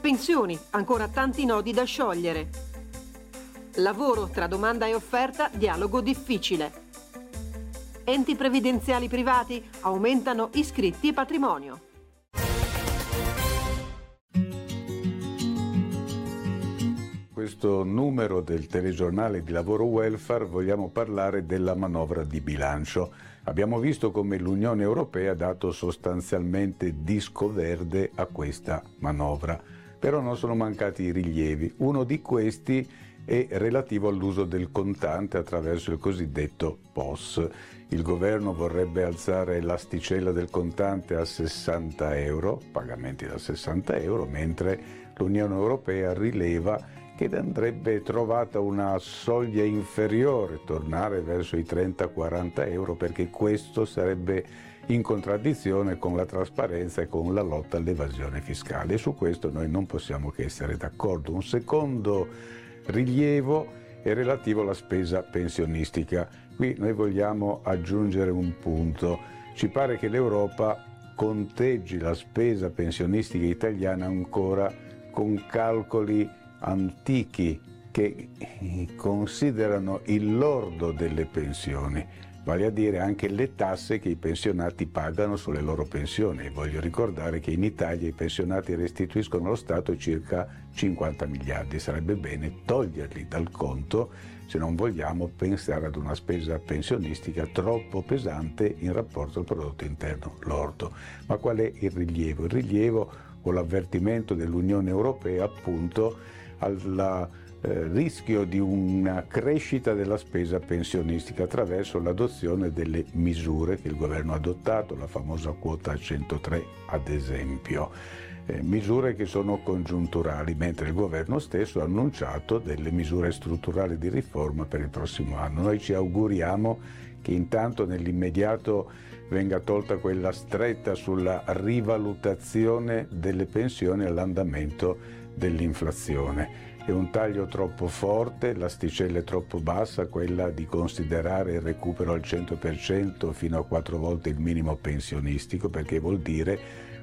Pensioni, ancora tanti nodi da sciogliere. Lavoro tra domanda e offerta, dialogo difficile. Enti previdenziali privati aumentano iscritti e patrimonio. Questo numero del telegiornale di lavoro welfare vogliamo parlare della manovra di bilancio. Abbiamo visto come l'Unione Europea ha dato sostanzialmente disco verde a questa manovra, però non sono mancati i rilievi. Uno di questi è relativo all'uso del contante attraverso il cosiddetto POS. Il governo vorrebbe alzare l'asticella del contante a 60 euro, pagamenti da 60 euro, mentre l'Unione Europea rileva che andrebbe trovata una soglia inferiore, tornare verso i 30-40 euro, perché questo sarebbe in contraddizione con la trasparenza e con la lotta all'evasione fiscale. E su questo noi non possiamo che essere d'accordo. Un secondo rilievo è relativo alla spesa pensionistica. Qui noi vogliamo aggiungere un punto. Ci pare che l'Europa conteggi la spesa pensionistica italiana ancora con calcoli antichi che considerano il lordo delle pensioni, vale a dire anche le tasse che i pensionati pagano sulle loro pensioni. Voglio ricordare che in Italia i pensionati restituiscono allo Stato circa 50 miliardi, sarebbe bene toglierli dal conto se non vogliamo pensare ad una spesa pensionistica troppo pesante in rapporto al prodotto interno lordo. Ma qual è il rilievo? Il rilievo o l'avvertimento dell'Unione Europea appunto al eh, rischio di una crescita della spesa pensionistica attraverso l'adozione delle misure che il governo ha adottato, la famosa quota 103 ad esempio. Eh, misure che sono congiunturali, mentre il governo stesso ha annunciato delle misure strutturali di riforma per il prossimo anno. Noi ci auguriamo che intanto nell'immediato venga tolta quella stretta sulla rivalutazione delle pensioni all'andamento dell'inflazione. È un taglio troppo forte, l'asticella è troppo bassa, quella di considerare il recupero al 100% fino a quattro volte il minimo pensionistico, perché vuol dire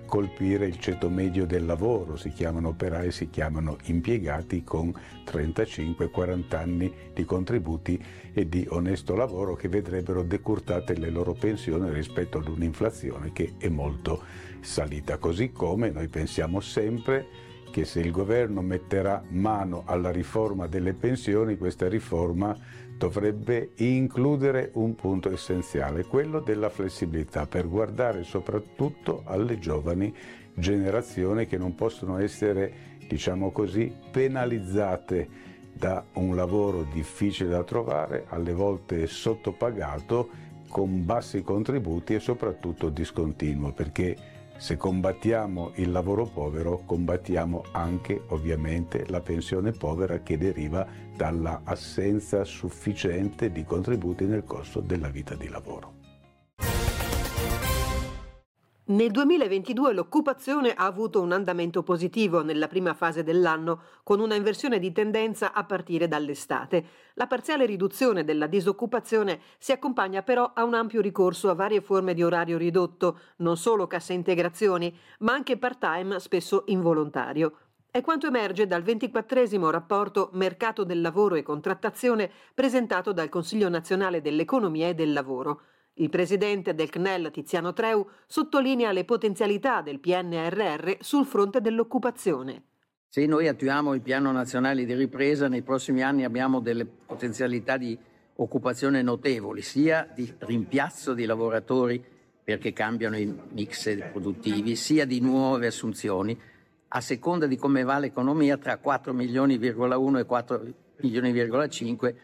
colpire il ceto medio del lavoro, si chiamano operai, si chiamano impiegati con 35-40 anni di contributi e di onesto lavoro che vedrebbero decurtate le loro pensioni rispetto ad un'inflazione che è molto salita. Così come noi pensiamo sempre che se il governo metterà mano alla riforma delle pensioni, questa riforma dovrebbe includere un punto essenziale, quello della flessibilità, per guardare soprattutto alle giovani generazioni che non possono essere, diciamo così, penalizzate da un lavoro difficile da trovare, alle volte sottopagato, con bassi contributi e soprattutto discontinuo, perché se combattiamo il lavoro povero, combattiamo anche ovviamente la pensione povera che deriva dalla assenza sufficiente di contributi nel corso della vita di lavoro. Nel 2022 l'occupazione ha avuto un andamento positivo nella prima fase dell'anno, con una inversione di tendenza a partire dall'estate. La parziale riduzione della disoccupazione si accompagna però a un ampio ricorso a varie forme di orario ridotto, non solo casse integrazioni, ma anche part-time spesso involontario. È quanto emerge dal 24 rapporto Mercato del lavoro e contrattazione presentato dal Consiglio nazionale dell'economia e del lavoro. Il presidente del CNEL Tiziano Treu sottolinea le potenzialità del PNRR sul fronte dell'occupazione. Se noi attuiamo il piano nazionale di ripresa, nei prossimi anni abbiamo delle potenzialità di occupazione notevoli, sia di rimpiazzo di lavoratori perché cambiano i mix produttivi, sia di nuove assunzioni, a seconda di come va l'economia, tra 4 milioni,1 e 4 milioni,5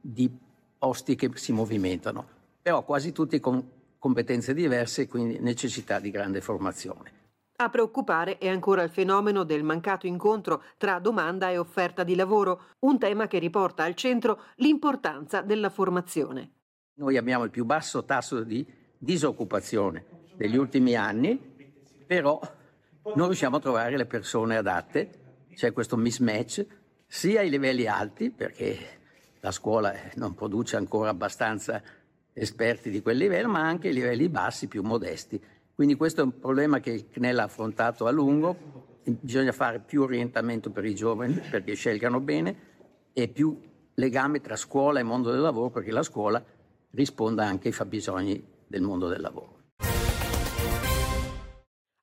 di posti che si movimentano però quasi tutti con competenze diverse e quindi necessità di grande formazione. A preoccupare è ancora il fenomeno del mancato incontro tra domanda e offerta di lavoro, un tema che riporta al centro l'importanza della formazione. Noi abbiamo il più basso tasso di disoccupazione degli ultimi anni, però non riusciamo a trovare le persone adatte, c'è questo mismatch sia ai livelli alti, perché la scuola non produce ancora abbastanza esperti di quel livello, ma anche i livelli bassi, più modesti. Quindi questo è un problema che il CNEL ha affrontato a lungo, bisogna fare più orientamento per i giovani perché scelgano bene e più legame tra scuola e mondo del lavoro perché la scuola risponda anche ai fabbisogni del mondo del lavoro.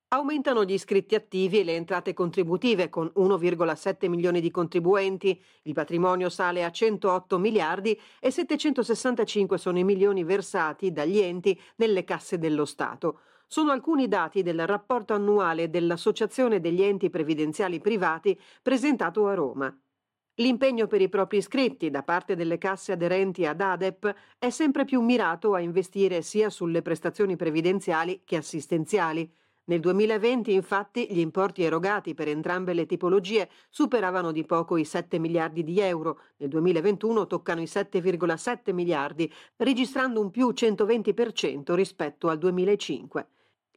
Aumentano gli iscritti attivi e le entrate contributive con 1,7 milioni di contribuenti, il patrimonio sale a 108 miliardi e 765 sono i milioni versati dagli enti nelle casse dello Stato. Sono alcuni dati del rapporto annuale dell'Associazione degli enti previdenziali privati presentato a Roma. L'impegno per i propri iscritti da parte delle casse aderenti ad ADEP è sempre più mirato a investire sia sulle prestazioni previdenziali che assistenziali. Nel 2020 infatti gli importi erogati per entrambe le tipologie superavano di poco i 7 miliardi di euro, nel 2021 toccano i 7,7 miliardi, registrando un più 120% rispetto al 2005.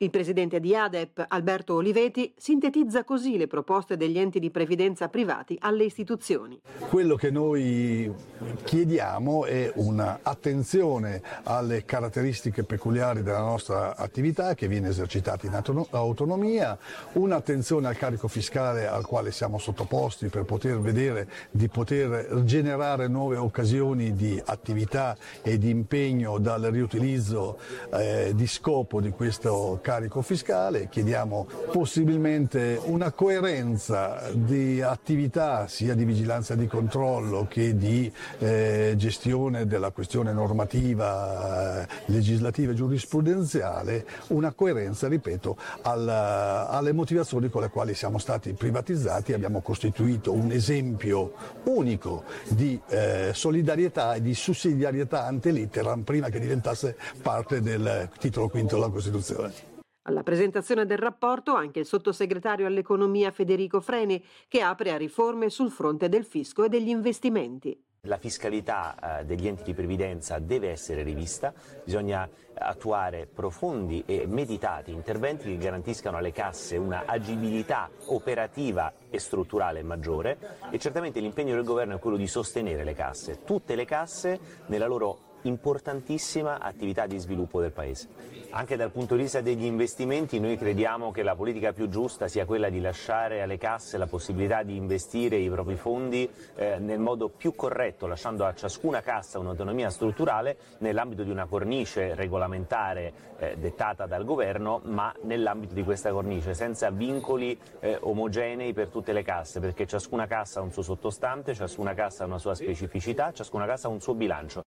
Il presidente di ADEP, Alberto Oliveti, sintetizza così le proposte degli enti di previdenza privati alle istituzioni. Quello che noi chiediamo è un'attenzione alle caratteristiche peculiari della nostra attività che viene esercitata in autonomia, un'attenzione al carico fiscale al quale siamo sottoposti per poter vedere di poter generare nuove occasioni di attività e di impegno dal riutilizzo eh, di scopo di questo carico carico fiscale, chiediamo possibilmente una coerenza di attività sia di vigilanza e di controllo che di eh, gestione della questione normativa, eh, legislativa e giurisprudenziale, una coerenza, ripeto, alla, alle motivazioni con le quali siamo stati privatizzati, abbiamo costituito un esempio unico di eh, solidarietà e di sussidiarietà ante litteram prima che diventasse parte del titolo quinto della Costituzione. Alla presentazione del rapporto anche il sottosegretario all'economia Federico Freni, che apre a riforme sul fronte del fisco e degli investimenti. La fiscalità eh, degli enti di previdenza deve essere rivista, bisogna attuare profondi e meditati interventi che garantiscano alle casse una agibilità operativa e strutturale maggiore. E certamente l'impegno del governo è quello di sostenere le casse, tutte le casse nella loro importantissima attività di sviluppo del Paese. Anche dal punto di vista degli investimenti noi crediamo che la politica più giusta sia quella di lasciare alle casse la possibilità di investire i propri fondi eh, nel modo più corretto, lasciando a ciascuna cassa un'autonomia strutturale nell'ambito di una cornice regolamentare eh, dettata dal governo, ma nell'ambito di questa cornice, senza vincoli eh, omogenei per tutte le casse, perché ciascuna cassa ha un suo sottostante, ciascuna cassa ha una sua specificità, ciascuna cassa ha un suo bilancio.